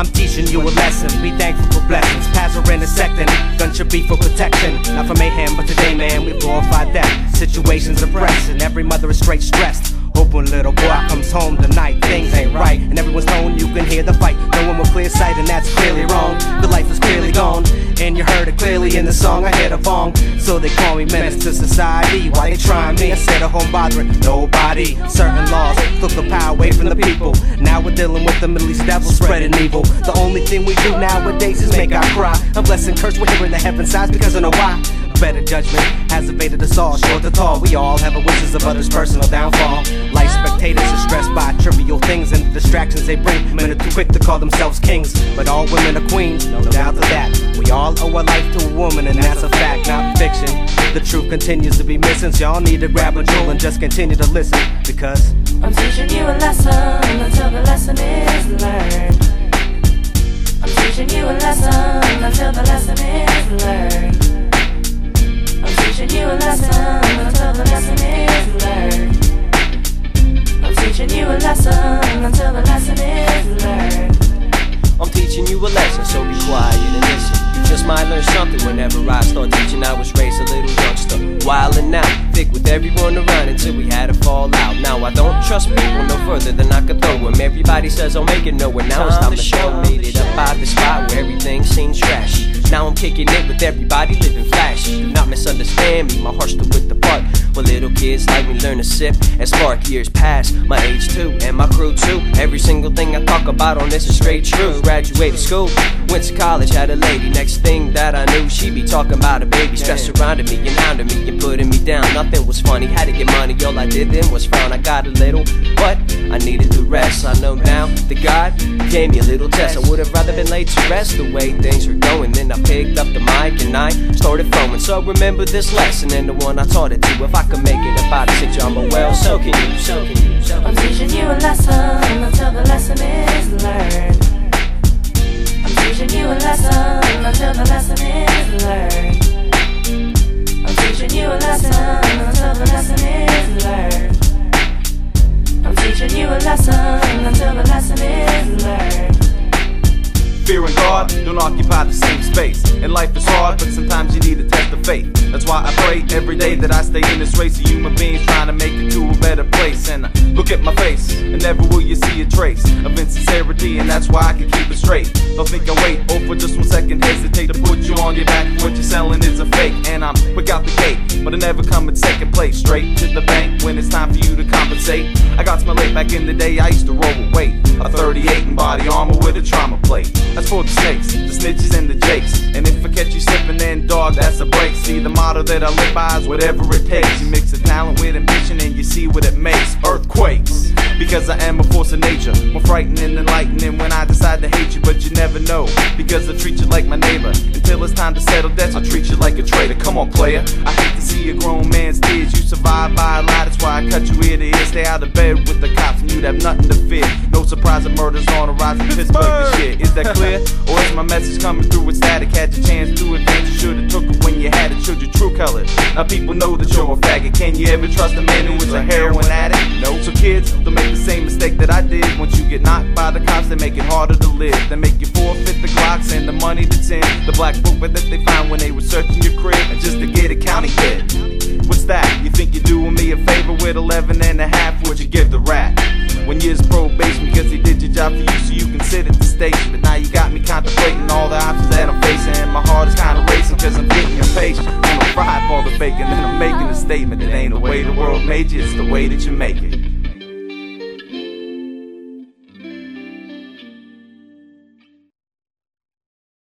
I'm teaching you a lesson. Be thankful for blessings. Paths are intersecting. Gun should be for protection. Not for mayhem, but today, man, we glorify death. Situations oppressing. Every mother is straight stressed. Hoping little boy comes home tonight. Things ain't right. And everyone's tone, you can hear the fight. No one with clear sight, and that's clearly wrong. The life is clearly gone. And you heard it clearly in the song. I hit a vong. So they call me menace to society. Why they trying me? I said a home bothering nobody. Certain laws took the power away from the people. Now we're dealing with the Middle East devil spreading evil. The only thing we do nowadays is make our cry. I'm blessed and cursed, we're hearing the heaven sighs because I know why. Better judgment has evaded us all, short to tall. We all have a wishes of others' personal downfall. Life spectators are stressed by trivial things and the distractions they bring. Men are too quick to call themselves kings, but all women are queens, no doubt of that. We all owe our life to a woman, and that's a fact, not fiction. The truth continues to be missing, so y'all need to grab a jewel and just continue to listen. Because I'm teaching you a lesson until the lesson is learned. I'm teaching you a lesson lesson until the lesson is learned. I'm teaching you a lesson, so be quiet and listen. You just might learn something whenever I start teaching. I was raised a little youngster, wild and out, thick with everyone around until we had a fall out. Now I don't trust people no further than I could throw them. Everybody says I'll make it nowhere. Now it's time to show. Made kicking it with everybody living flashy. Do not misunderstand me, my heart's still with the part. Well, little kids like me learn to sip and spark years pass. my age too, and my crew too. Every single thing I talk about on this is straight true. Graduated school, went to college, had a lady. Next thing that I knew, she be talking about a baby. Stress surrounded me and hounded me and putting me down. Nothing was funny, had to get money. All I did then was frown. I got a little, but I needed the rest. I know now that God gave me a little test. I would have rather been laid to rest the way things were going. Then I picked up the mic and I started flowing. So remember this lesson and the one I taught it to. If I could make it about a cinch, I'm a well. So can you, so can you, so I'm teaching you a lesson until the lesson is learned. I'm teaching you a lesson until the lesson is learned. I'm teaching you a lesson until the lesson is learned. I'm teaching you a lesson until the lesson is learned. Fear and God don't occupy the same space. And life is hard, but sometimes you need a test of faith. Why I pray every day that I stay in this race of human beings trying to make it to a better place. And I look at my face, and never will you see a trace of insincerity, and that's why I can keep it straight. Don't think I wait, oh, for just one second, hesitate to put you on your back. What you're selling is a fake, and I'm quick out the gate, but I never come in second place. Straight to the bank when it's time for you to compensate. I got my late back in the day, I used to roll with weight. A 38 in body armor with a trauma plate. That's for the snakes, the snitches, and the jakes. And if See, the motto that I live by is whatever it takes. You mix the talent with ambition, and you see what it makes. Earthquakes. Because I am a force of nature, more frightening than lightning when I decide to hate you, but you never know. Because I treat you like my neighbor. Until it's time to settle debts, I treat you like a traitor. Come on, player. I hate to see a grown man's tears. You survive by a lie, that's why I cut you ear to ear. Stay out of bed with the cops, and you'd have nothing to fear. No surprise that murders on the rise in Pittsburgh year. Is that clear? My message coming through with static? Had your chance to advance, you should've took it when you had it. Showed your true colors. Now people know that you're a faggot. Can you ever trust a man who is a heroin addict? No. So kids, don't make the same mistake that I did. Once you get knocked by the cops, they make it harder to live. They make you forfeit the Glocks and the money that's in the black book that they found when they were searching your crib, and just to get a county bid. What's that? You think you're doing me a favor with 11 and a half? Would you give the rat? When years probation because he did your job for you so you can But now you got me contemplating all the options that I'm facing. And my heart is kinda racing cause I'm getting impatient. And I'm fried for the bacon, and I'm making a statement that ain't the way the world made you, it's the way that you make it.